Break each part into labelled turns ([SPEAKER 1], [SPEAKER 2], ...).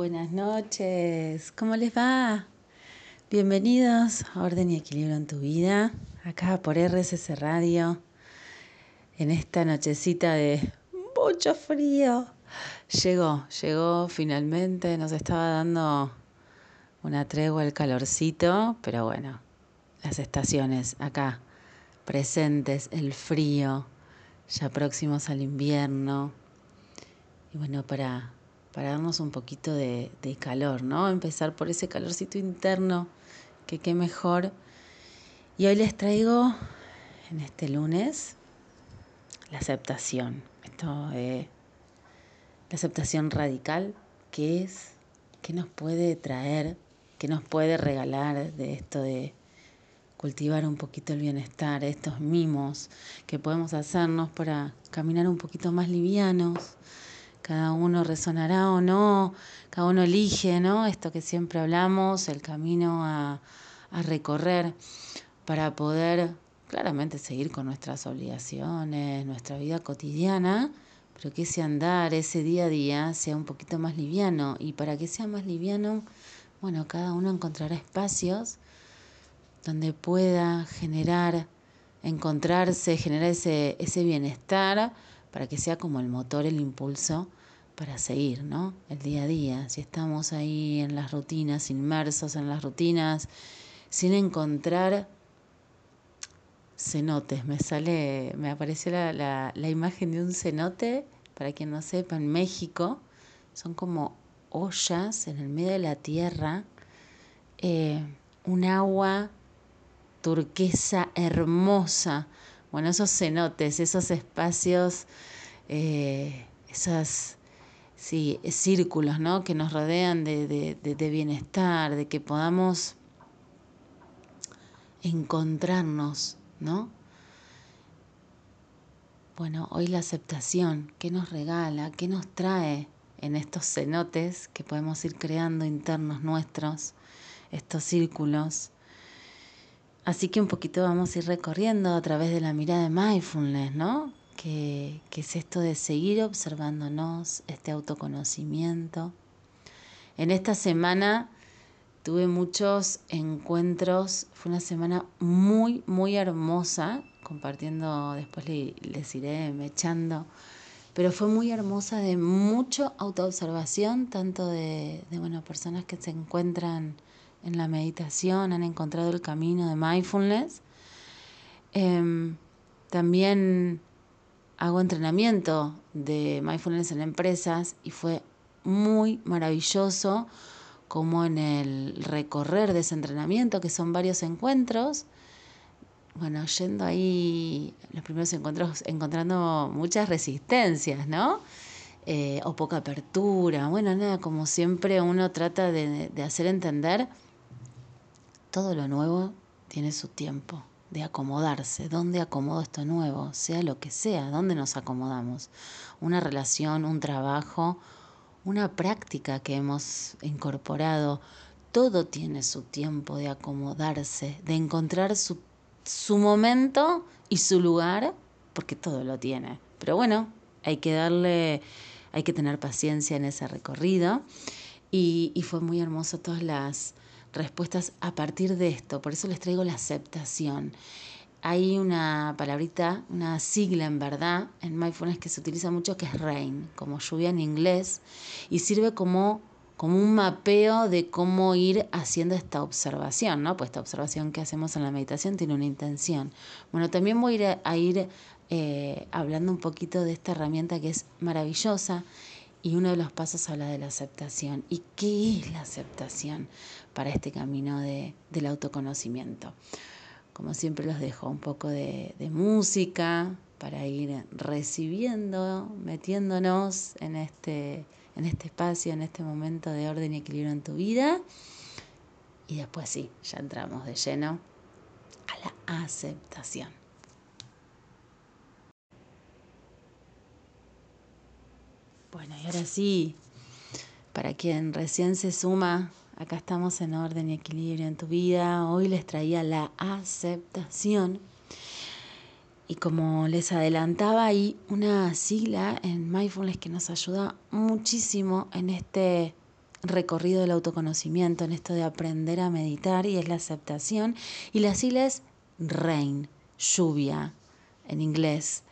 [SPEAKER 1] Buenas noches, ¿cómo les va? Bienvenidos a Orden y Equilibrio en tu vida, acá por RSS Radio, en esta nochecita de mucho frío. Llegó, llegó finalmente, nos estaba dando una tregua el calorcito, pero bueno, las estaciones acá presentes, el frío, ya próximos al invierno. Y bueno, para, para darnos un poquito de, calor, ¿no? Empezar por ese calorcito interno, que qué mejor. Y hoy les traigo, en este lunes, la aceptación. Esto de la aceptación radical, que es, que nos puede traer, que nos puede regalar de esto de cultivar un poquito el bienestar, estos mimos que podemos hacernos para caminar un poquito más livianos. Cada uno resonará o no, cada uno elige, ¿no? Esto que siempre hablamos, el camino a, a recorrer para poder claramente seguir con nuestras obligaciones, nuestra vida cotidiana, pero que ese andar, ese día a día sea un poquito más liviano. Y para que sea más liviano, bueno, cada uno encontrará espacios donde pueda generar, encontrarse, generar ese, ese bienestar para que sea como el motor, el impulso para seguir, ¿no? El día a día. Si estamos ahí en las rutinas, inmersos en las rutinas, sin encontrar cenotes. Me sale, me apareció la, la, imagen de un cenote, para quien no sepa, en México. Son como ollas en el medio de la tierra, eh, un agua turquesa hermosa. Bueno, esos cenotes, esos espacios, eh, esos sí, círculos ¿no? que nos rodean de, de, de, de bienestar, de que podamos encontrarnos, ¿no? Bueno, hoy la aceptación, ¿qué nos regala? ¿Qué nos trae en estos cenotes que podemos ir creando internos nuestros, estos círculos? Así que un poquito vamos a ir recorriendo a través de la mirada de mindfulness, ¿no? Que, es esto de seguir observándonos, este autoconocimiento. En esta semana tuve muchos encuentros, fue una semana muy, muy hermosa, compartiendo, después les iré mechando, pero fue muy hermosa de mucha autoobservación, tanto de, de bueno, personas que se encuentran en la meditación, han encontrado el camino de mindfulness. Eh, también hago entrenamiento de mindfulness en empresas y fue muy maravilloso como en el recorrer de ese entrenamiento, que son varios encuentros, bueno, yendo ahí, los primeros encuentros, encontrando muchas resistencias, ¿no? Eh, o poca apertura, bueno, nada, como siempre uno trata de hacer entender, todo lo nuevo tiene su tiempo de acomodarse. ¿Dónde acomodo esto nuevo? Sea lo que sea, ¿dónde nos acomodamos? Una relación, un trabajo, una práctica que hemos incorporado, todo tiene su tiempo de acomodarse, de encontrar su, momento y su lugar, porque todo lo tiene. Pero bueno, hay que darle, hay que tener paciencia en ese recorrido. Y fue muy hermoso todas las respuestas a partir de esto. Por eso les traigo la aceptación hay una palabrita, una sigla en verdad, en mindfulness que se utiliza mucho que es rain, como lluvia en inglés, y sirve como, como un mapeo de cómo ir haciendo esta observación, ¿no? Pues esta observación que hacemos en la meditación tiene una intención. Bueno, también voy a ir, a ir eh, hablando un poquito de esta herramienta que es maravillosa y uno de los pasos habla de la aceptación. ¿Y qué es la aceptación para este camino de, del autoconocimiento? Como siempre los dejo un poco de, de música para ir recibiendo, metiéndonos en este, en este espacio, en este momento de orden y equilibrio en tu vida. Y después sí, ya entramos de lleno a la aceptación. Bueno, y ahora sí, para quien recién se suma Acá estamos en orden y equilibrio en tu vida. Hoy les traía la aceptación. Y como les adelantaba, hay una sigla en mindfulness que nos ayuda muchísimo en este recorrido del autoconocimiento, en esto de aprender a meditar, y es la aceptación. Y la sigla es rain, lluvia, en inglés.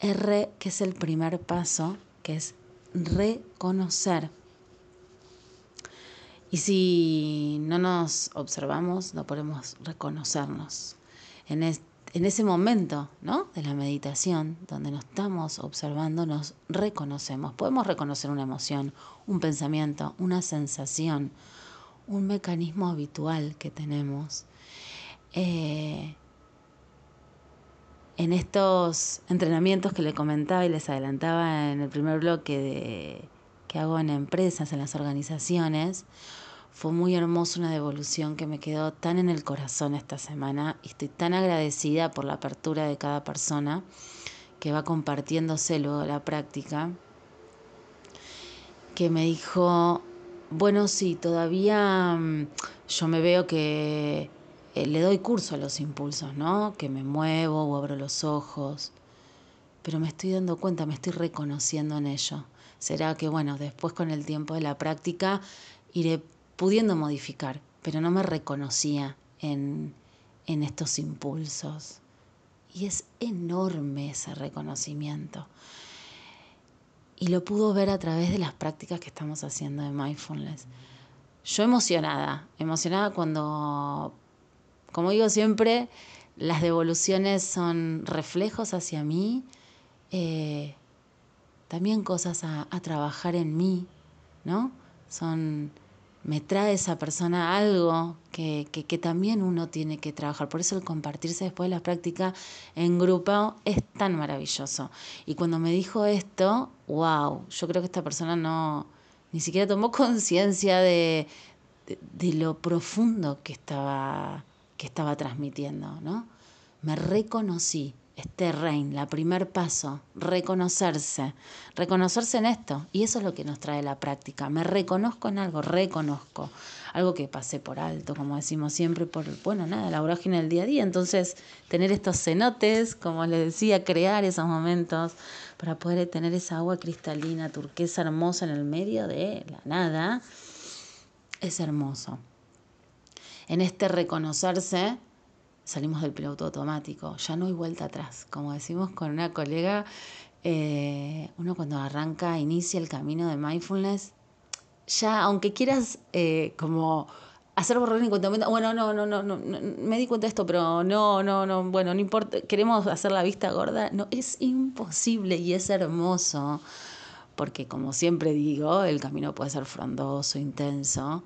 [SPEAKER 1] R, que es el primer paso, que es reconocer. Y si no nos observamos, no podemos reconocernos. En, en ese momento ¿no? de la meditación, donde nos estamos observando, nos reconocemos. Podemos reconocer una emoción, un pensamiento, una sensación, un mecanismo habitual que tenemos. Eh, en estos entrenamientos que le comentaba y les adelantaba en el primer bloque que hago en empresas, en las organizaciones, fue muy hermoso una devolución que me quedó tan en el corazón esta semana y estoy tan agradecida por la apertura de cada persona que va compartiéndose luego la práctica, que me dijo, bueno, sí, todavía mm, yo me veo que eh, le doy curso a los impulsos, ¿no? Que me muevo o abro los ojos, pero me estoy dando cuenta, me estoy reconociendo en ello. Será que, bueno, después con el tiempo de la práctica iré pudiendo modificar, pero no me reconocía en, en estos impulsos. Y es enorme ese reconocimiento. Y lo pudo ver a través de las prácticas que estamos haciendo de mindfulness. Yo emocionada, emocionada cuando, como digo siempre, las devoluciones son reflejos hacia mí, eh, también cosas a, trabajar en mí, ¿no? Son me trae esa persona algo que, también uno tiene que trabajar. Por eso el compartirse después de la práctica en grupo es tan maravilloso. Y cuando me dijo esto, wow, yo creo que esta persona no, ni siquiera tomó conciencia de, lo profundo que estaba, que estaba transmitiendo, ¿no? Me reconocí este rein, la primer paso, reconocerse, reconocerse en esto. Y eso es lo que nos trae la práctica. Me reconozco en algo, reconozco. Algo que pasé por alto, como decimos siempre, por, bueno, nada, la vorágine del día a día. Entonces, tener estos cenotes, como les decía, crear esos momentos para poder tener esa agua cristalina, turquesa, hermosa en el medio de la nada, es hermoso. En este reconocerse, salimos del piloto automático, ya no hay vuelta atrás. Como decimos con una colega, eh, uno cuando arranca, inicia el camino de mindfulness, ya aunque quieras eh, como hacer borrón y cuenta, bueno, no, no, no, no, me di cuenta de esto, pero no, no, no, bueno, no importa, queremos hacer la vista gorda, no, es imposible y es hermoso, porque como siempre digo, el camino puede ser frondoso, intenso,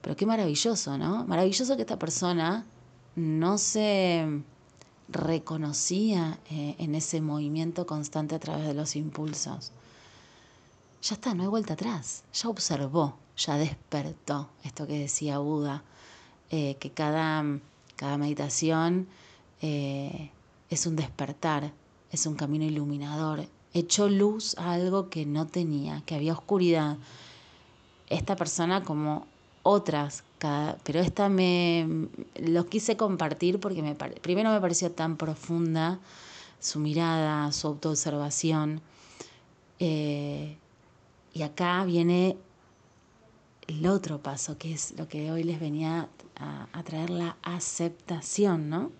[SPEAKER 1] pero qué maravilloso, ¿no? Maravilloso que esta persona no se reconocía eh, en ese movimiento constante a través de los impulsos. Ya está, no hay vuelta atrás, ya observó, ya despertó, esto que decía Buda, eh, que cada, cada meditación eh, es un despertar, es un camino iluminador, echó luz a algo que no tenía, que había oscuridad. Esta persona como otras, pero esta me lo quise compartir porque me, primero me pareció tan profunda su mirada, su autoobservación. Eh, y acá viene el otro paso, que es lo que hoy les venía a traer la aceptación, ¿no?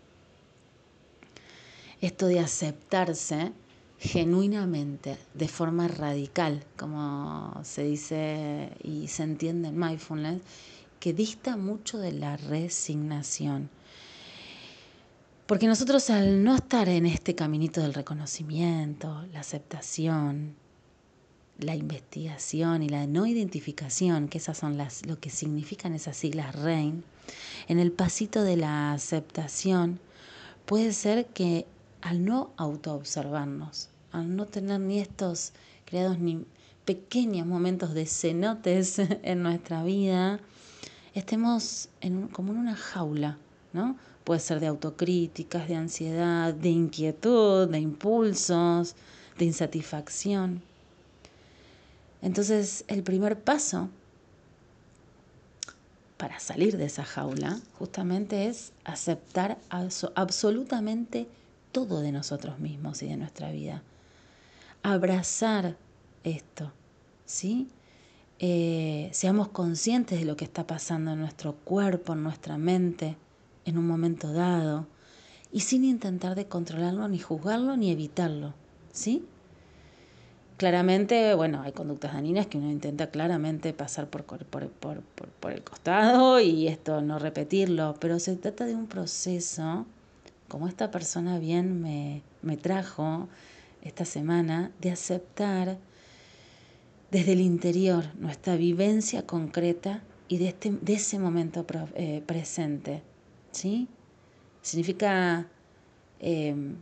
[SPEAKER 1] Esto de aceptarse genuinamente, de forma radical, como se dice y se entiende en mindfulness, que dista mucho de la resignación. Porque nosotros al no estar en este caminito del reconocimiento, la aceptación, la investigación y la no identificación, que esas son las lo que significan esas siglas REIN, en el pasito de la aceptación puede ser que al no autoobservarnos, al no tener ni estos creados ni pequeños momentos de cenotes en nuestra vida, estemos en, como en una jaula, ¿no? Puede ser de autocríticas, de ansiedad, de inquietud, de impulsos, de insatisfacción. Entonces, el primer paso para salir de esa jaula justamente es aceptar absolutamente todo de nosotros mismos y de nuestra vida. Abrazar esto, ¿sí? eh, seamos conscientes de lo que está pasando en nuestro cuerpo, en nuestra mente, en un momento dado, y sin intentar de controlarlo, ni juzgarlo, ni evitarlo, ¿sí? Claramente, bueno, hay conductas dañinas que uno intenta claramente pasar por, por, por, por, el costado y esto no repetirlo, pero se trata de un proceso, como esta persona bien me, me trajo esta semana, de aceptar desde el interior nuestra vivencia concreta y de, este, de ese momento eh, presente. ¿sí? Significa em,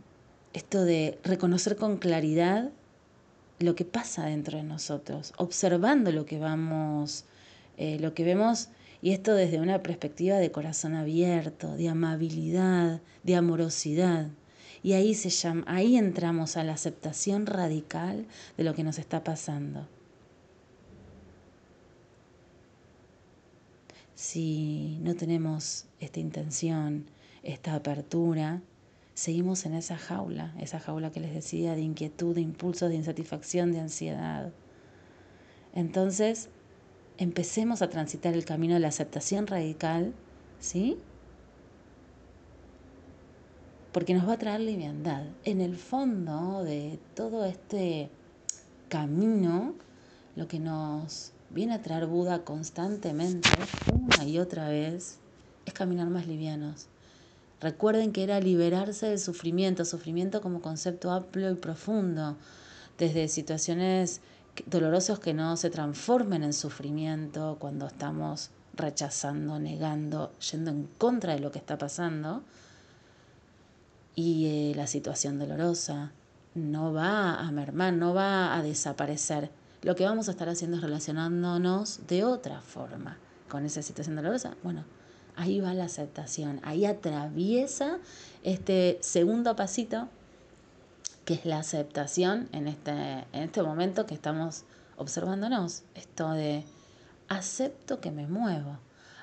[SPEAKER 1] esto de reconocer con claridad lo que pasa dentro de nosotros, observando lo que vamos, eh, lo que vemos, y esto desde una perspectiva de corazón abierto, de amabilidad, de amorosidad. Y ahí se llama, ahí entramos a la aceptación radical de lo que nos está pasando. si no tenemos esta intención, esta apertura, seguimos en esa jaula, esa jaula que les decía de inquietud, de impulsos, de insatisfacción, de ansiedad. Entonces, empecemos a transitar el camino de la aceptación radical, ¿sí? Porque nos va a traer liviandad. En el fondo de todo este camino, lo que nos viene a traer Buda constantemente, una y otra vez, es caminar más livianos. Recuerden que era liberarse del sufrimiento, sufrimiento como concepto amplio y profundo, desde situaciones dolorosas que no se transformen en sufrimiento cuando estamos rechazando, negando, yendo en contra de lo que está pasando. Y eh, la situación dolorosa no va a mermar, no va a desaparecer lo que vamos a estar haciendo es relacionándonos de otra forma con esa situación dolorosa. Bueno, ahí va la aceptación, ahí atraviesa este segundo pasito, que es la aceptación en este, en este momento que estamos observándonos. Esto de acepto que me muevo,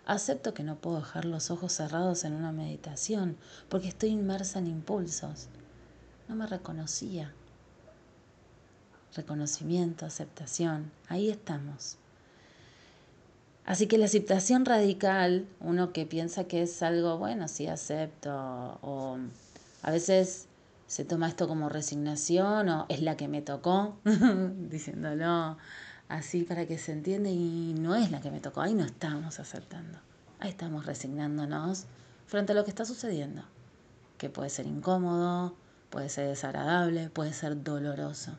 [SPEAKER 1] acepto que no puedo dejar los ojos cerrados en una meditación, porque estoy inmersa en impulsos. No me reconocía, reconocimiento, aceptación, ahí estamos. Así que la aceptación radical, uno que piensa que es algo, bueno, sí acepto, o a veces se toma esto como resignación, o es la que me tocó, diciéndolo así para que se entienda, y no es la que me tocó, ahí no estamos aceptando, ahí estamos resignándonos frente a lo que está sucediendo, que puede ser incómodo, puede ser desagradable, puede ser doloroso.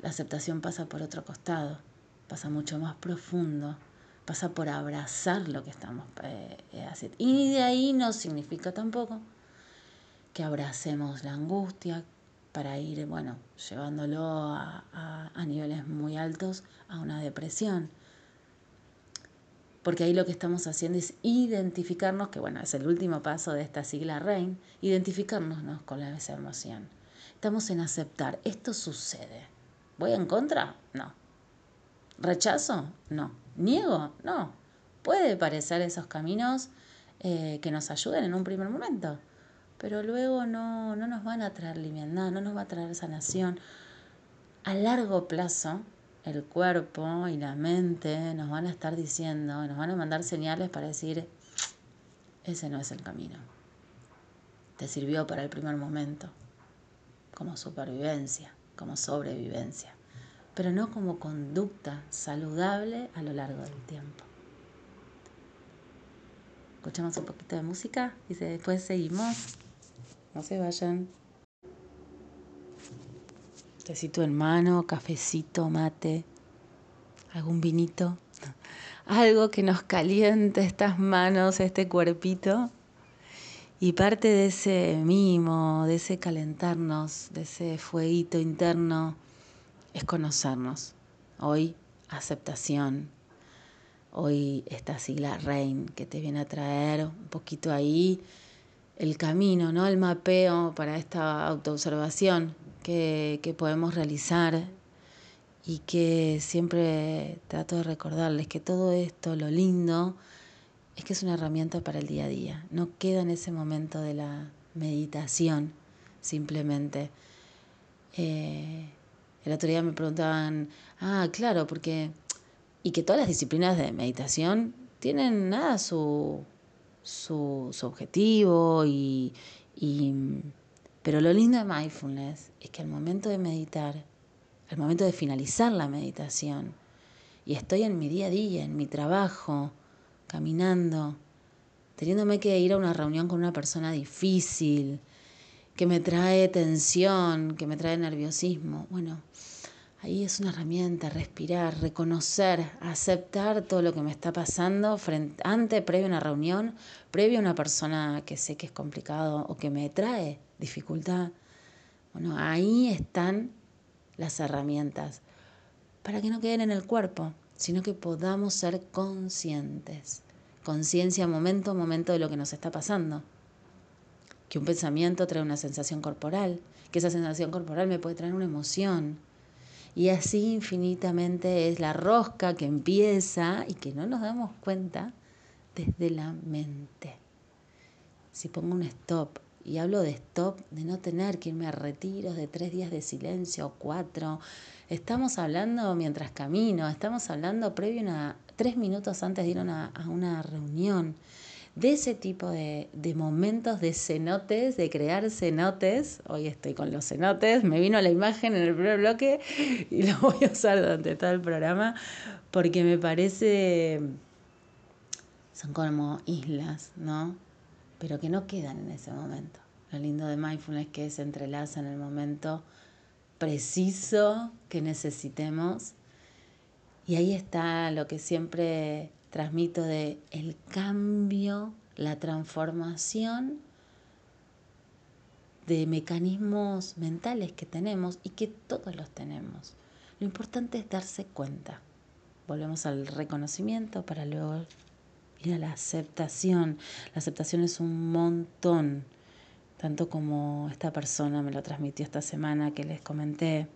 [SPEAKER 1] La aceptación pasa por otro costado, pasa mucho más profundo, pasa por abrazar lo que estamos eh, haciendo. Y de ahí no significa tampoco que abracemos la angustia para ir, bueno, llevándolo a, niveles muy altos a una depresión. Porque ahí lo que estamos haciendo es identificarnos, que bueno, es el último paso de esta sigla RAIN, identificarnos con esa emoción. Estamos en aceptar, esto sucede ¿Voy en contra? No. ¿Rechazo? No. ¿Niego? No. Puede parecer esos caminos eh, que nos ayuden en un primer momento, pero luego no, no nos van a traer liviandad, no nos va a traer sanación. A largo plazo, el cuerpo y la mente nos van a estar diciendo, nos van a mandar señales para decir, ese no es el camino. Te sirvió para el primer momento, como supervivencia como sobrevivencia, pero no como conducta saludable a lo largo del tiempo. Escuchamos un poquito de música y después seguimos. No se vayan. Tecito en mano, cafecito, mate, algún vinito, algo que nos caliente estas manos, este cuerpito y parte de ese mimo, de ese calentarnos, de ese fueguito interno, es conocernos. Hoy aceptación. Hoy esta sigla RAIN que te viene a traer un poquito ahí el camino, ¿no? el mapeo para esta autoobservación que, podemos realizar y que siempre trato de recordarles que todo esto, lo lindo, es que es una herramienta para el día a día. No queda en ese momento de la meditación simplemente. Eh, el otro día me preguntaban, ah, claro, porque y que todas las disciplinas de meditación tienen nada su, su, objetivo y, pero lo lindo de mindfulness es que al momento de meditar, al momento de finalizar la meditación, y estoy en mi día a día, en mi trabajo, caminando, teniéndome que ir a una reunión con una persona difícil, que me trae tensión, que me trae nerviosismo. Bueno, ahí es una herramienta, respirar, reconocer, aceptar todo lo que me está pasando frente, antes, previo a una reunión, previo a una persona que sé que es complicado o que me trae dificultad. Bueno, ahí están las herramientas para que no queden en el cuerpo, sino que podamos ser conscientes. Conciencia momento a momento de lo que nos está pasando que un pensamiento trae una sensación corporal, que esa sensación corporal me puede traer una emoción. Y así infinitamente es la rosca que empieza y que no nos damos cuenta desde la mente. Si pongo un stop, y hablo de stop, de no tener que irme a retiros de tres días de silencio o cuatro, estamos hablando mientras camino, estamos hablando previo a tres minutos antes de ir a una reunión de ese tipo de, momentos de cenotes, de crear cenotes. Hoy estoy con los cenotes, me vino la imagen en el primer bloque y lo voy a usar durante todo el programa porque me parece, son como islas, ¿no? Pero que no quedan en ese momento. Lo lindo de mindfulness es que se entrelaza en el momento preciso que necesitemos. Y ahí está lo que siempre transmito de el cambio, la transformación de mecanismos mentales que tenemos y que todos los tenemos. Lo importante es darse cuenta. Volvemos al reconocimiento para luego ir a la aceptación. La aceptación es un montón, tanto como esta persona me lo transmitió esta semana que les comenté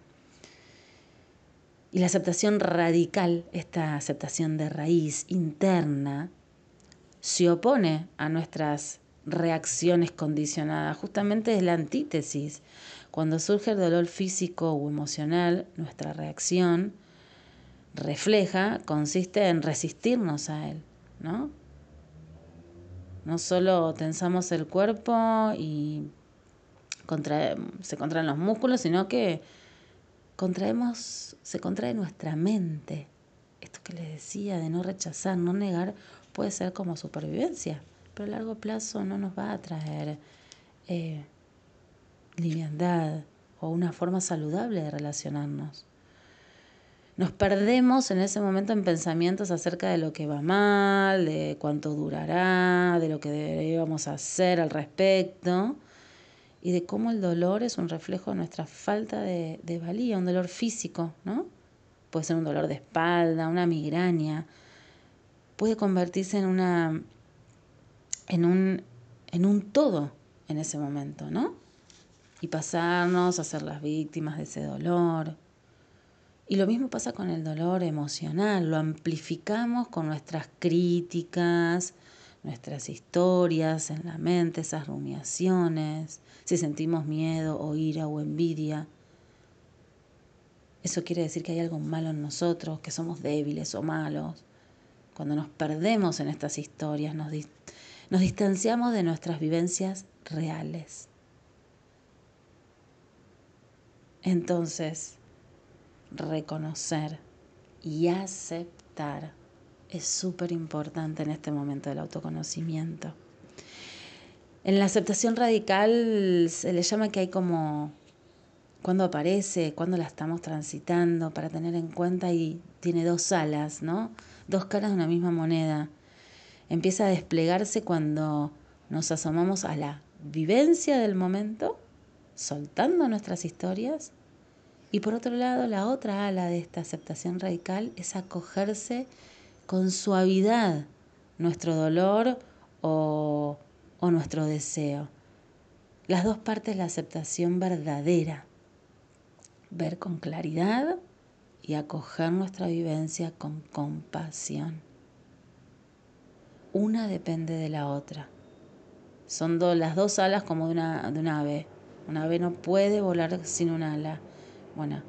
[SPEAKER 1] y la aceptación radical, esta aceptación de raíz interna, se opone a nuestras reacciones condicionadas. Justamente es la antítesis. Cuando surge el dolor físico o emocional, nuestra reacción refleja, consiste en resistirnos a él, ¿no? No solo tensamos el cuerpo y se contraen los músculos, sino que contraemos, se contrae nuestra mente. Esto que les decía de no rechazar, no negar, puede ser como supervivencia, pero a largo plazo no nos va a traer eh, liviandad o una forma saludable de relacionarnos. Nos perdemos en ese momento en pensamientos acerca de lo que va mal, de cuánto durará, de lo que deberíamos hacer al respecto y de cómo el dolor es un reflejo de nuestra falta de, valía, un dolor físico, ¿no? Puede ser un dolor de espalda, una migraña, puede convertirse en una en un, en un todo en ese momento, ¿no? Y pasarnos a ser las víctimas de ese dolor. Y lo mismo pasa con el dolor emocional, lo amplificamos con nuestras críticas, nuestras historias en la mente, esas rumiaciones, si sentimos miedo o ira o envidia. Eso quiere decir que hay algo malo en nosotros, que somos débiles o malos. Cuando nos perdemos en estas historias, nos, nos distanciamos de nuestras vivencias reales. Entonces, reconocer y aceptar es súper importante en este momento del autoconocimiento. En la aceptación radical se le llama que hay como cuando aparece, cuando la estamos transitando, para tener en cuenta y tiene dos alas, ¿no? Dos caras de una misma moneda. Empieza a desplegarse cuando nos asomamos a la vivencia del momento, soltando nuestras historias. Y por otro lado, la otra ala de esta aceptación radical es acogerse con suavidad nuestro dolor o, o nuestro deseo. Las dos partes la aceptación verdadera. Ver con claridad y acoger nuestra vivencia con compasión. Una depende de la otra. Son las dos alas como de una, de una ave. Una ave no puede volar sin un ala. Bueno,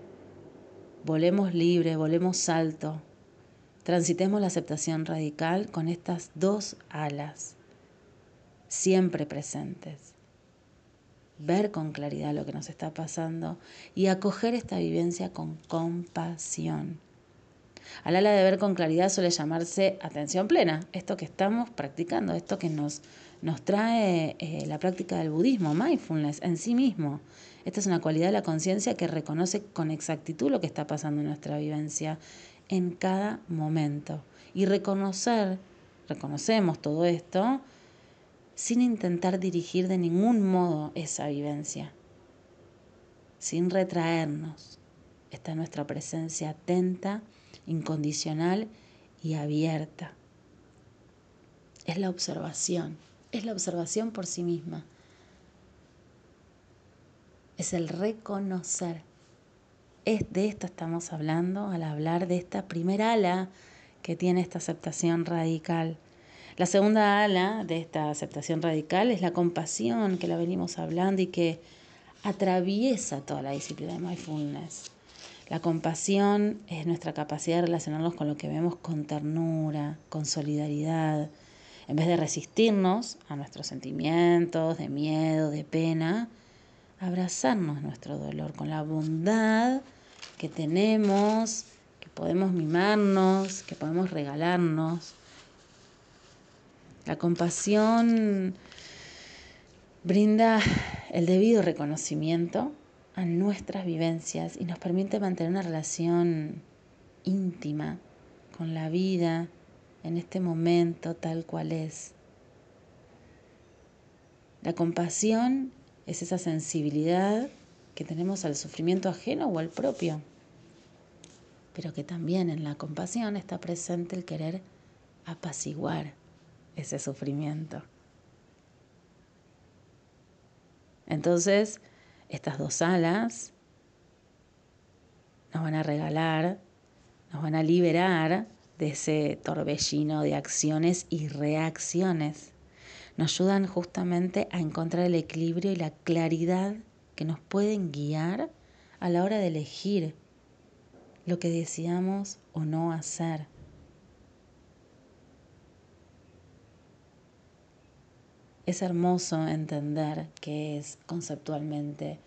[SPEAKER 1] volemos libre, volemos alto, transitemos la aceptación radical con estas dos alas, siempre presentes. Ver con claridad lo que nos está pasando y acoger esta vivencia con compasión. Al ala de ver con claridad suele llamarse atención plena, esto que estamos practicando, esto que nos, nos trae eh, la práctica del budismo, mindfulness en sí mismo. Esta es una cualidad de la conciencia que reconoce con exactitud lo que está pasando en nuestra vivencia en cada momento. Y reconocer, reconocemos todo esto sin intentar dirigir de ningún modo esa vivencia, sin retraernos. Está nuestra presencia atenta, incondicional y abierta. Es la observación, es la observación por sí misma es el reconocer. Es, de esto estamos hablando al hablar de esta primera ala que tiene esta aceptación radical. La segunda ala de esta aceptación radical es la compasión, que la venimos hablando y que atraviesa toda la disciplina de mindfulness. La compasión es nuestra capacidad de relacionarnos con lo que vemos con ternura, con solidaridad. En vez de resistirnos a nuestros sentimientos de miedo, de pena, abrazarnos nuestro dolor con la bondad que tenemos, que podemos mimarnos, que podemos regalarnos. La compasión brinda el debido reconocimiento a nuestras vivencias y nos permite mantener una relación íntima con la vida en este momento tal cual es. La compasión es esa sensibilidad que tenemos al sufrimiento ajeno o al propio, pero que también en la compasión está presente el querer apaciguar ese sufrimiento. Entonces, estas dos alas nos van a regalar, nos van a liberar de ese torbellino de acciones y reacciones nos ayudan justamente a encontrar el equilibrio y la claridad que nos pueden guiar a la hora de elegir lo que deseamos o no hacer. Es hermoso entender qué es conceptualmente.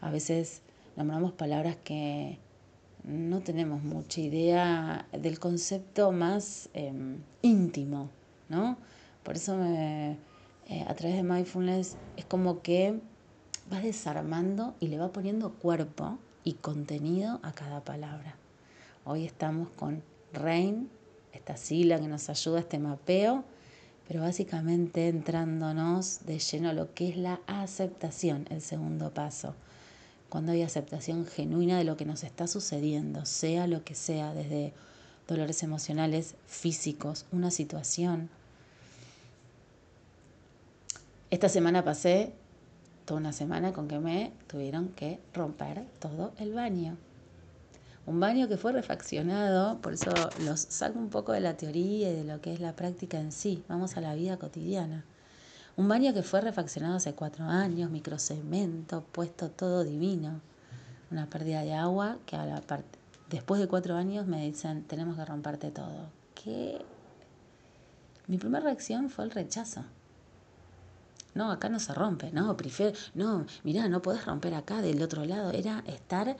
[SPEAKER 1] A veces nombramos palabras que no tenemos mucha idea del concepto más em, íntimo, ¿no? Por eso me, eh, a través de mindfulness es como que va desarmando y le va poniendo cuerpo y contenido a cada palabra. Hoy estamos con RAIN, esta sigla que nos ayuda a este mapeo, pero básicamente entrándonos de lleno a lo que es la aceptación, el segundo paso. Cuando hay aceptación genuina de lo que nos está sucediendo, sea lo que sea, desde dolores emocionales, físicos, una situación, esta semana pasé toda una semana con que me tuvieron que romper todo el baño. Un baño que fue refaccionado, por eso los saco un poco de la teoría y de lo que es la práctica en sí. Vamos a la vida cotidiana. Un baño que fue refaccionado hace cuatro años, microcemento, puesto todo divino. Una pérdida de agua que a la después de cuatro años me dicen, tenemos que romperte todo. ¿Qué? Mi primera reacción fue el rechazo. No, acá no se rompe, no, prefiero, no, mirá, no podés romper acá del otro lado. Era estar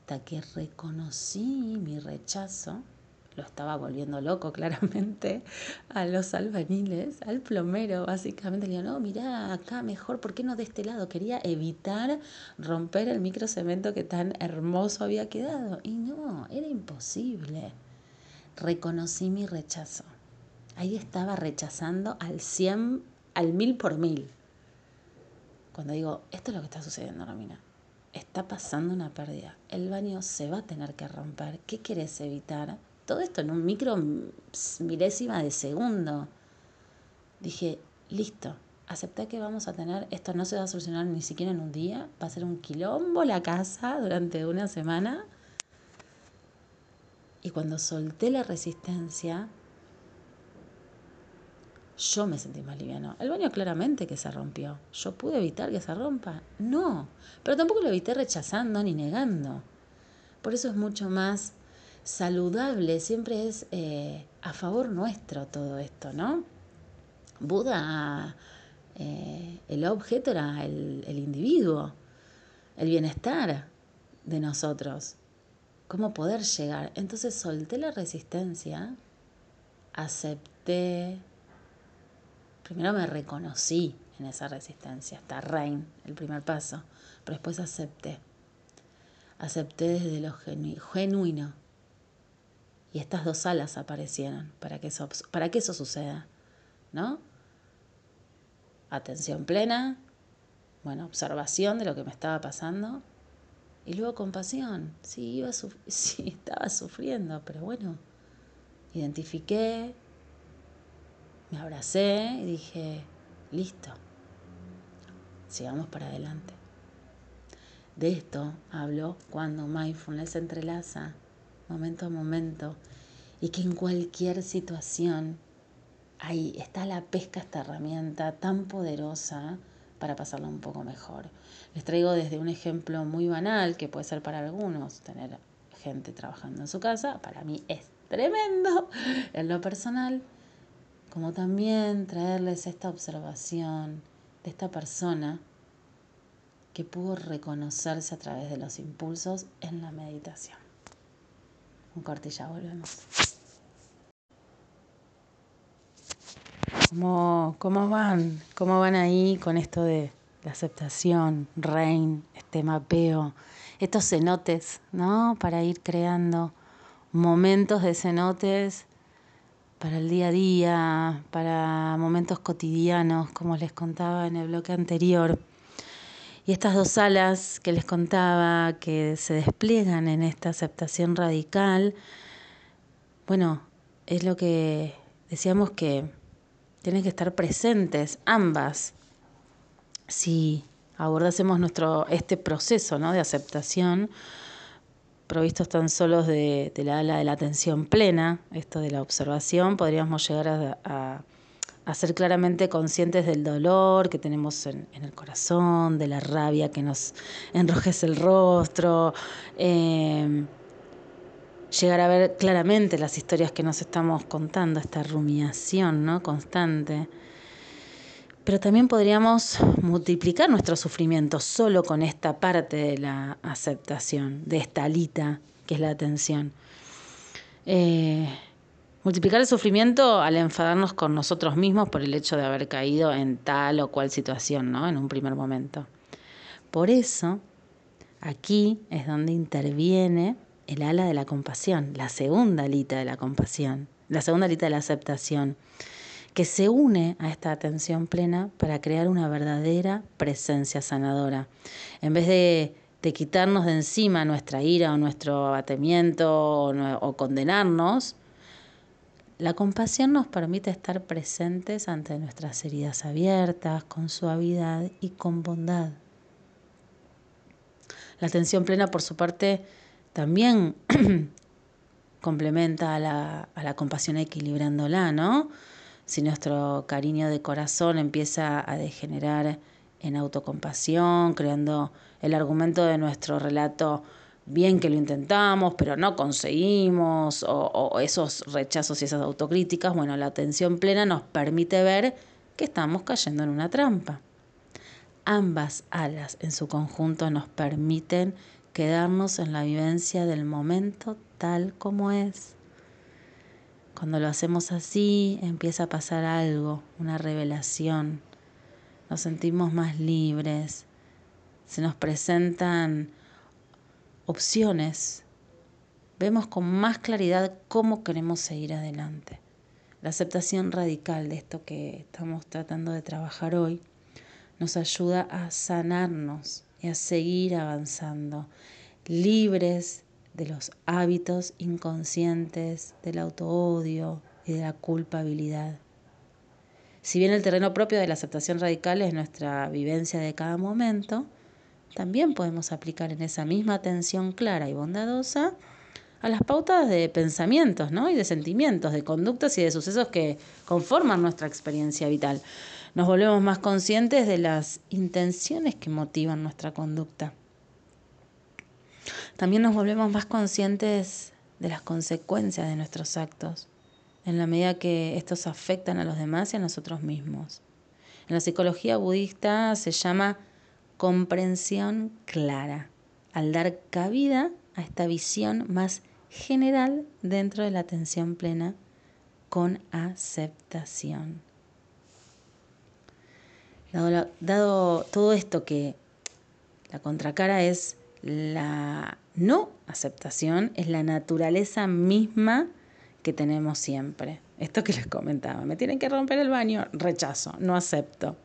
[SPEAKER 1] hasta que reconocí mi rechazo, lo estaba volviendo loco claramente, a los albañiles, al plomero, básicamente. Le digo, no, mirá, acá mejor, ¿por qué no de este lado? Quería evitar romper el microcemento que tan hermoso había quedado. Y no, era imposible. Reconocí mi rechazo. Ahí estaba rechazando al 100 al mil por mil. Cuando digo, esto es lo que está sucediendo, Romina. Está pasando una pérdida. El baño se va a tener que romper. ¿Qué quieres evitar? Todo esto en un micro milésima de segundo. Dije, listo, acepté que vamos a tener, esto no se va a solucionar ni siquiera en un día, va a ser un quilombo la casa durante una semana. Y cuando solté la resistencia, yo me sentí más liviano. El baño claramente que se rompió. ¿Yo pude evitar que se rompa? No, pero tampoco lo evité rechazando ni negando. Por eso es mucho más saludable, siempre es eh, a favor nuestro todo esto, ¿no? Buda, eh, el objeto era el, el individuo, el bienestar de nosotros, cómo poder llegar. Entonces solté la resistencia, acepté, primero me reconocí en esa resistencia, hasta Rein, el primer paso, pero después acepté. Acepté desde lo genuino, y estas dos alas aparecieron para que eso, para que eso suceda, ¿no? Atención plena, bueno, observación de lo que me estaba pasando y luego compasión. Sí, iba sí, estaba sufriendo, pero bueno, identifiqué, me abracé y dije, listo, sigamos para adelante. De esto hablo cuando mindfulness se entrelaza momento a momento, y que en cualquier situación ahí está la pesca, esta herramienta tan poderosa para pasarlo un poco mejor. Les traigo desde un ejemplo muy banal, que puede ser para algunos, tener gente trabajando en su casa, para mí es tremendo en lo personal, como también traerles esta observación de esta persona que pudo reconocerse a través de los impulsos en la meditación. Un corte ya volvemos. ¿Cómo, ¿Cómo van? ¿Cómo van ahí con esto de la aceptación, rain, este mapeo, estos cenotes, ¿no? Para ir creando momentos de cenotes para el día a día, para momentos cotidianos, como les contaba en el bloque anterior. Y estas dos alas que les contaba, que se despliegan en esta aceptación radical, bueno, es lo que decíamos que tienen que estar presentes ambas. Si abordásemos nuestro, este proceso ¿no? de aceptación, provistos tan solos de, la ala de la atención plena, esto de la observación, podríamos llegar a ser claramente conscientes del dolor que tenemos en, el corazón, de la rabia que nos enrojece el rostro, em, llegar a ver claramente las historias que nos estamos contando, esta rumiación ¿no? constante. Pero también podríamos multiplicar nuestro sufrimiento solo con esta parte de la aceptación, de esta alita que es la atención. Eh, Multiplicar el sufrimiento al enfadarnos con nosotros mismos por el hecho de haber caído en tal o cual situación, ¿no? En un primer momento. Por eso, aquí es donde interviene el ala de la compasión, la segunda alita de la compasión, la segunda alita de la aceptación, que se une a esta atención plena para crear una verdadera presencia sanadora. En vez de, quitarnos de encima nuestra ira o nuestro abatimiento o condenarnos, la compasión nos permite estar presentes ante nuestras heridas abiertas, con suavidad y con bondad. La atención plena, por su parte, también complementa a la, a la compasión equilibrándola, ¿no? Si nuestro cariño de corazón empieza a degenerar en autocompasión, creando el argumento de nuestro relato bien que lo intentamos, pero no conseguimos, o, esos rechazos y esas autocríticas, bueno, la atención plena nos permite ver que estamos cayendo en una trampa. Ambas alas en su conjunto nos permiten quedarnos en la vivencia del momento tal como es. Cuando lo hacemos así, empieza a pasar algo, una revelación. Nos sentimos más libres. Se nos presentan opciones, vemos con más claridad cómo queremos seguir adelante. La aceptación radical de esto que estamos tratando de trabajar hoy nos ayuda a sanarnos y a seguir avanzando, libres de los hábitos inconscientes, del autoodio y de la culpabilidad. Si bien el terreno propio de la aceptación radical es nuestra vivencia de cada momento, también podemos aplicar en esa misma atención clara y bondadosa a las pautas de pensamientos ¿no? y de sentimientos, de conductas y de sucesos que conforman nuestra experiencia vital. Nos volvemos más conscientes de las intenciones que motivan nuestra conducta. También nos volvemos más conscientes de las consecuencias de nuestros actos, en la medida que estos afectan a los demás y a nosotros mismos. En la psicología budista se llama comprensión clara, al dar cabida a esta visión más general dentro de la atención plena con aceptación. Dado, todo esto que la contracara es la no aceptación, es la naturaleza misma que tenemos siempre. Esto que les comentaba, me tienen que romper el baño, rechazo, no acepto.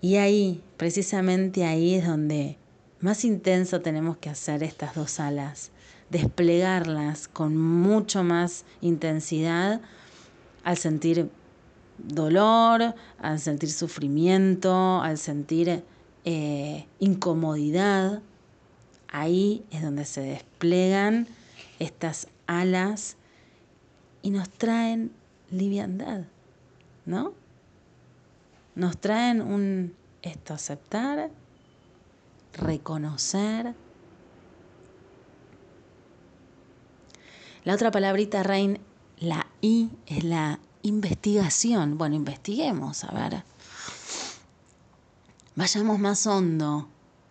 [SPEAKER 1] Y ahí, precisamente ahí es donde más intenso tenemos que hacer estas dos alas, desplegarlas con mucho más intensidad al sentir dolor, al sentir sufrimiento, al sentir eh, incomodidad. Ahí es donde se desplegan estas alas y nos traen liviandad, ¿no? Nos traen un esto aceptar, reconocer. La otra palabrita, Rein, la I, es la investigación. Bueno, investiguemos, a ver. Vayamos más hondo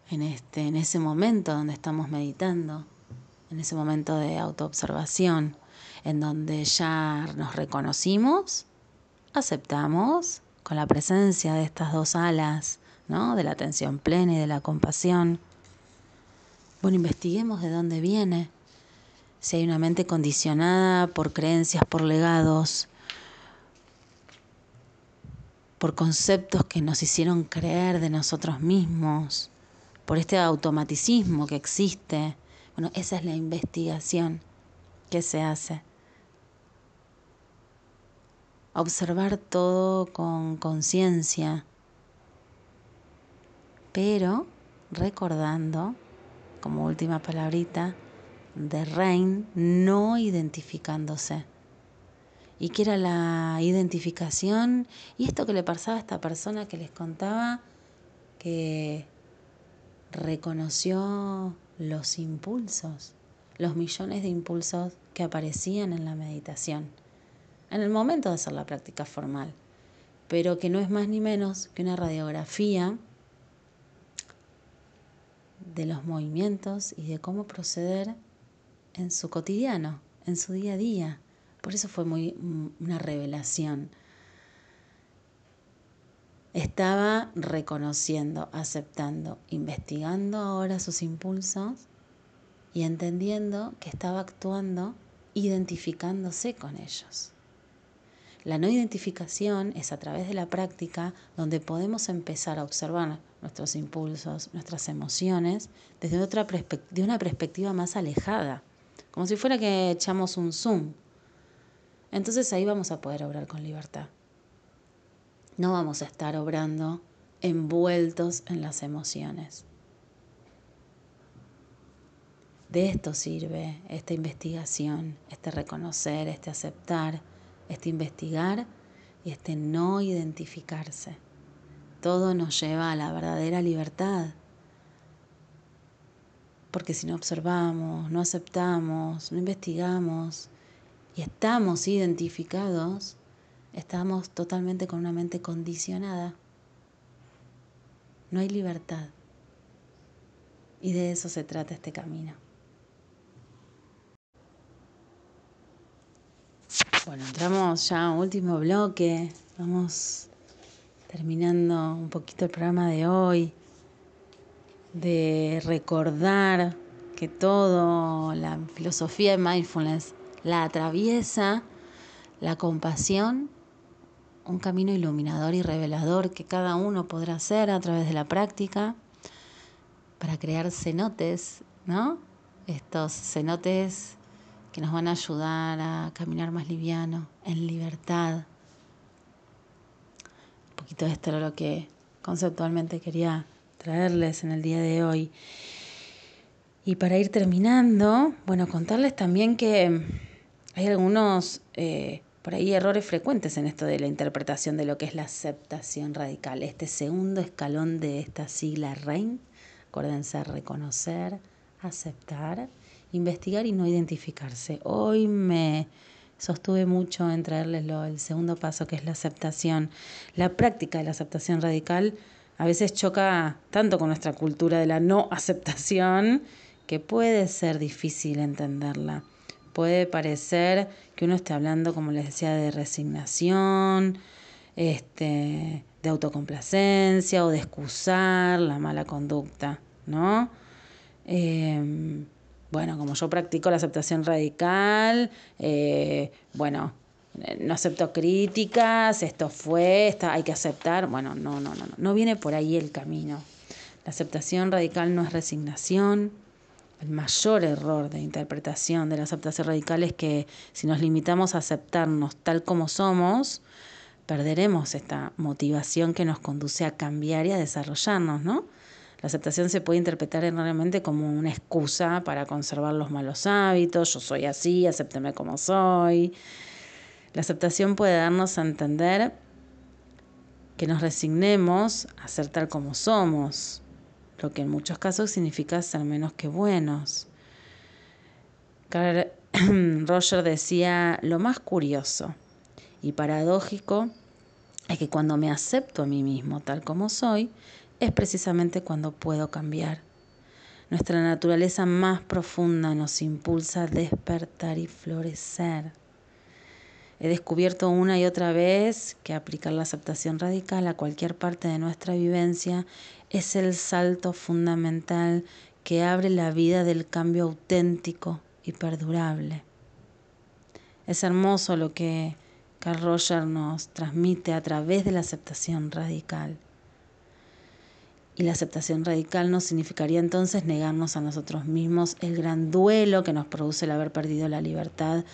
[SPEAKER 1] en, este, en ese momento donde estamos meditando, en ese momento de autoobservación, en donde ya nos reconocimos, aceptamos con la presencia de estas dos alas, ¿no? de la atención plena y de la compasión. Bueno, investiguemos de dónde viene, si hay una mente condicionada por creencias, por legados, por conceptos que nos hicieron creer de nosotros mismos, por este automaticismo que existe. Bueno, esa es la investigación que se hace. Observar todo con conciencia, pero recordando, como última palabrita, de Rein, no identificándose y que era la identificación y esto que le pasaba a esta persona que les contaba que reconoció los impulsos, los millones de impulsos que aparecían en la meditación, en el momento de hacer la práctica formal, pero que no es más ni menos que una radiografía de los movimientos y de cómo proceder en su cotidiano, en su día a día. Por eso fue muy una revelación. Estaba reconociendo, aceptando, investigando ahora sus impulsos y entendiendo que estaba actuando identificándose con ellos. La no identificación es a través de la práctica donde podemos empezar a observar nuestros impulsos, nuestras emociones, desde otra de una perspectiva más alejada, como si fuera que echamos un zoom entonces ahí vamos a poder obrar con libertad. No vamos a estar obrando envueltos en las emociones. De esto sirve esta investigación, este reconocer, este aceptar, este investigar y este no identificarse. Todo nos lleva a la verdadera libertad. Porque si no observamos, no aceptamos, no investigamos, y estamos identificados, estamos totalmente con una mente condicionada. No hay libertad. Y de eso se trata este camino. Bueno, entramos ya a último bloque. Vamos terminando un poquito el programa de hoy. De recordar que todo, la filosofía de mindfulness la atraviesa la compasión, un camino iluminador y revelador que cada uno podrá hacer a través de la práctica para crear cenotes, ¿no? Estos cenotes que nos van a ayudar a caminar más liviano, en libertad. Un poquito de esto era lo que conceptualmente quería traerles en el día de hoy. Y para ir terminando, bueno, contarles también que hay algunos, eh, por ahí, errores frecuentes en esto de la interpretación de lo que es la aceptación radical. Este segundo escalón de esta sigla REIN, acuérdense, reconocer, aceptar investigar y no identificarse. Hoy me sostuve mucho en traerles el segundo paso, que es la aceptación. La práctica de la aceptación radical a veces choca tanto con nuestra cultura de la no aceptación que puede ser difícil entenderla. Puede parecer que uno esté hablando, como les decía, de resignación, este, de autocomplacencia o de excusar la mala conducta, ¿no? Em, bueno, como yo practico la aceptación radical, eh, bueno, no acepto críticas, esto fue, hay que aceptar. Bueno, no, no, no, no, no viene por ahí el camino. La aceptación radical no es resignación. El mayor error de interpretación de la aceptación radical es que si nos limitamos a aceptarnos tal como somos, perderemos esta motivación que nos conduce a cambiar y a desarrollarnos, ¿no? La aceptación se puede interpretar erróneamente como una excusa para conservar los malos hábitos, yo soy así, acépteme como soy. La aceptación puede darnos a entender que nos resignemos a ser tal como somos, lo que en muchos casos significa ser menos que buenos. Carl Roger decía, lo más curioso y paradójico es que cuando me acepto a mí mismo tal como soy, es precisamente cuando puedo cambiar. Nuestra naturaleza más profunda nos impulsa a despertar y florecer. He descubierto una y otra vez que aplicar la aceptación radical a cualquier parte de nuestra vivencia es el salto fundamental que abre la vida del cambio auténtico y perdurable. Es hermoso lo que Carl Roger nos transmite a través de la aceptación radical. Y la aceptación radical no significaría entonces negarnos a nosotros mismos el gran duelo que nos produce el haber perdido la libertad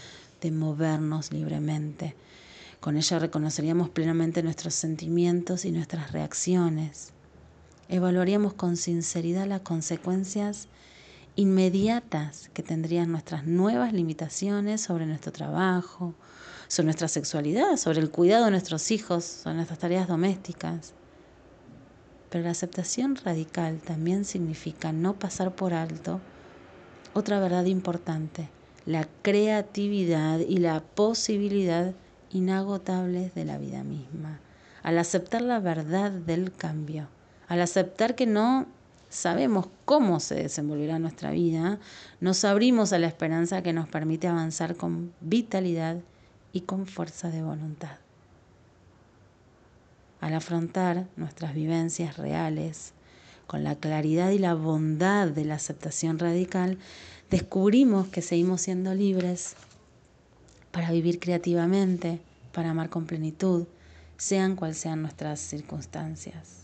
[SPEAKER 1] de movernos libremente. Con ella reconoceríamos plenamente nuestros sentimientos y nuestras reacciones. Evaluaríamos con sinceridad las consecuencias inmediatas que tendrían nuestras nuevas limitaciones sobre nuestro trabajo, sobre nuestra sexualidad, sobre el cuidado de nuestros hijos, sobre nuestras tareas domésticas. Pero la aceptación radical también significa no pasar por alto otra verdad importante, la creatividad y la posibilidad inagotables de la vida misma. Al aceptar la verdad del cambio, al aceptar que no sabemos cómo se desenvolverá nuestra vida, nos abrimos a la esperanza que nos permite avanzar con vitalidad y con fuerza de voluntad. Al afrontar nuestras vivencias reales, con la claridad y la bondad de la aceptación radical, descubrimos que seguimos siendo libres para vivir creativamente, para amar con plenitud, sean cuales sean nuestras circunstancias.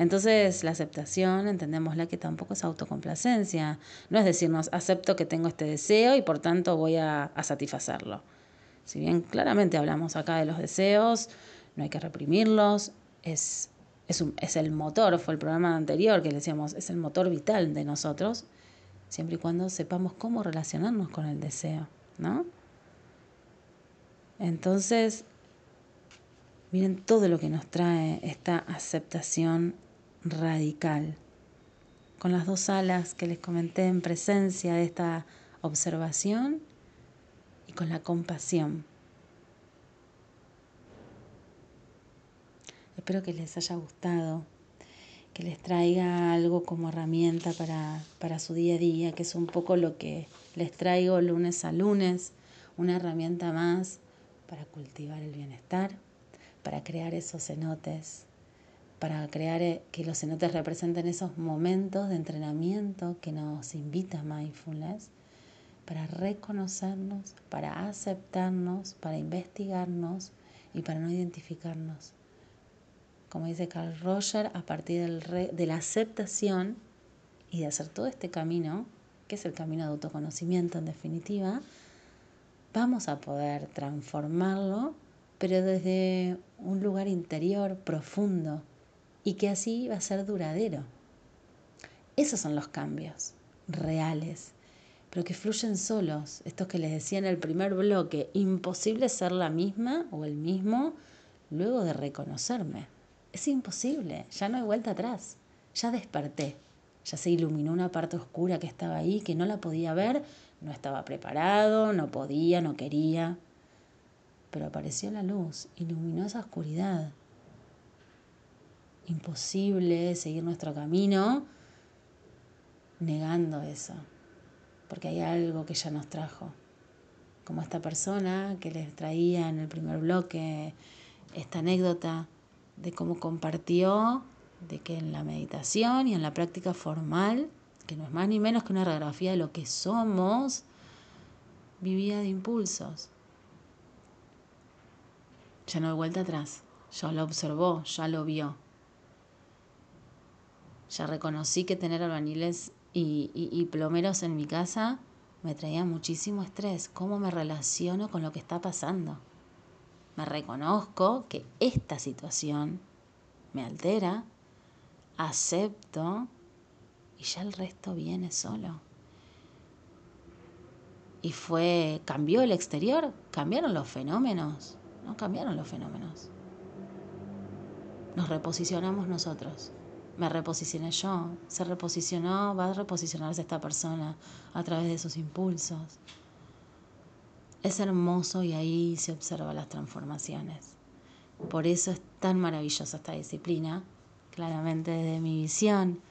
[SPEAKER 1] Entonces la aceptación, entendémosla que tampoco es autocomplacencia, no es decirnos acepto que tengo este deseo y por tanto voy a, a satisfacerlo. Si bien claramente hablamos acá de los deseos, no hay que reprimirlos, es, es, un, es el motor, fue el programa anterior que le decíamos, es el motor vital de nosotros, siempre y cuando sepamos cómo relacionarnos con el deseo, ¿no? Entonces, miren todo lo que nos trae esta aceptación radical, con las dos alas que les comenté en presencia de esta observación y con la compasión. Espero que les haya gustado que les traiga algo como herramienta para, para su día a día, que es un poco lo que les traigo lunes a lunes, una herramienta más para cultivar el bienestar, para crear esos cenotes, para crear eh, que los cenotes representen esos momentos de entrenamiento que nos invita mindfulness, para reconocernos, para aceptarnos, para investigarnos y para no identificarnos. Como dice Carl Roger, a partir del de la aceptación y de hacer todo este camino, que es el camino de autoconocimiento en definitiva, vamos a poder transformarlo, pero desde un lugar interior profundo y que así va a ser duradero. Esos son los cambios reales, pero que fluyen solos. Estos que les decía en el primer bloque, imposible ser la misma o el mismo luego de reconocerme. Es imposible, ya no hay vuelta atrás, ya desperté, Ya se iluminó una parte oscura que estaba ahí, que no la podía ver, no estaba preparado, no podía, no quería. Pero apareció la luz, iluminó esa oscuridad. Imposible seguir nuestro camino negando eso, porque hay algo que ya nos trajo. Como esta persona que les traía en el primer bloque esta anécdota de cómo compartió de que en la meditación y en la práctica formal, que no es más ni menos que una radiografía de lo que somos, vivía de impulsos. Ya no hay vuelta atrás, ya lo observó, ya lo vio. Ya reconocí que tener albañiles y, y plomeros en mi casa me traía muchísimo estrés. ¿Cómo me relaciono con lo que está pasando? Me reconozco que esta situación me altera, acepto y ya el resto viene solo. Y fue, cambió el exterior, cambiaron los fenómenos, no cambiaron los fenómenos. Nos reposicionamos nosotros. Me reposicioné yo, se reposicionó, va a reposicionarse esta persona a través de sus impulsos. Es hermoso y ahí se observan las transformaciones. Por eso es tan maravillosa esta disciplina, claramente desde mi visión,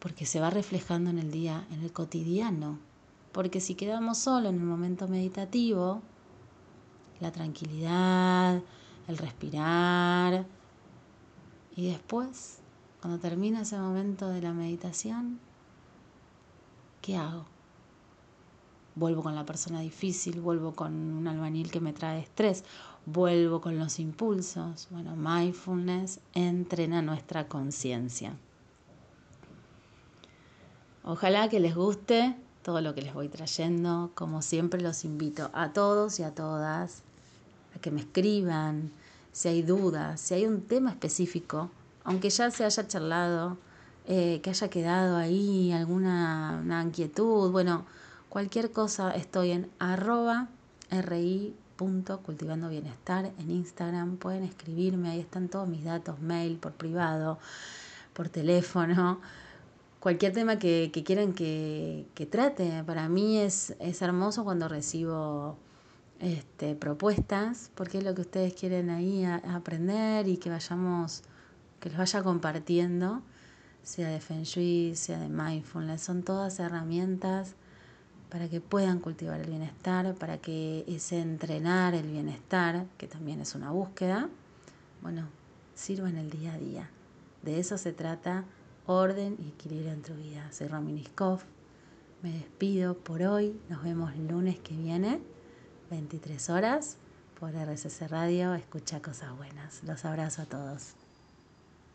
[SPEAKER 1] porque se va reflejando en el día, en el cotidiano. Porque si quedamos solo en el momento meditativo, la tranquilidad, el respirar, y después, cuando termina ese momento de la meditación, ¿qué hago? Vuelvo con la persona difícil, vuelvo con un albañil que me trae estrés, vuelvo con los impulsos. Bueno, mindfulness entrena nuestra conciencia. Ojalá que les guste todo lo que les voy trayendo. Como siempre los invito a todos y a todas a que me escriban si hay dudas, si hay un tema específico, aunque ya se haya charlado, eh, que haya quedado ahí alguna una inquietud, bueno, cualquier cosa estoy en arroba ri cultivando bienestar en Instagram. Pueden escribirme, ahí están todos mis datos, mail, por privado, por teléfono. Cualquier tema que, quieran que, trate. Para mí es, es hermoso cuando recibo este, propuestas, porque es lo que ustedes quieren ahí aprender y que vayamos, que les vaya compartiendo, sea de Feng Shui, sea de Mindfulness. Son todas herramientas para que puedan cultivar el bienestar, para que ese entrenar el bienestar, que también es una búsqueda, bueno, sirva en el día a día. De eso se trata orden y equilibrio en tu vida. Soy Rominiskov, me despido por hoy, nos vemos lunes que viene, 23 horas, por RCC Radio, escucha cosas buenas. Los abrazo a todos.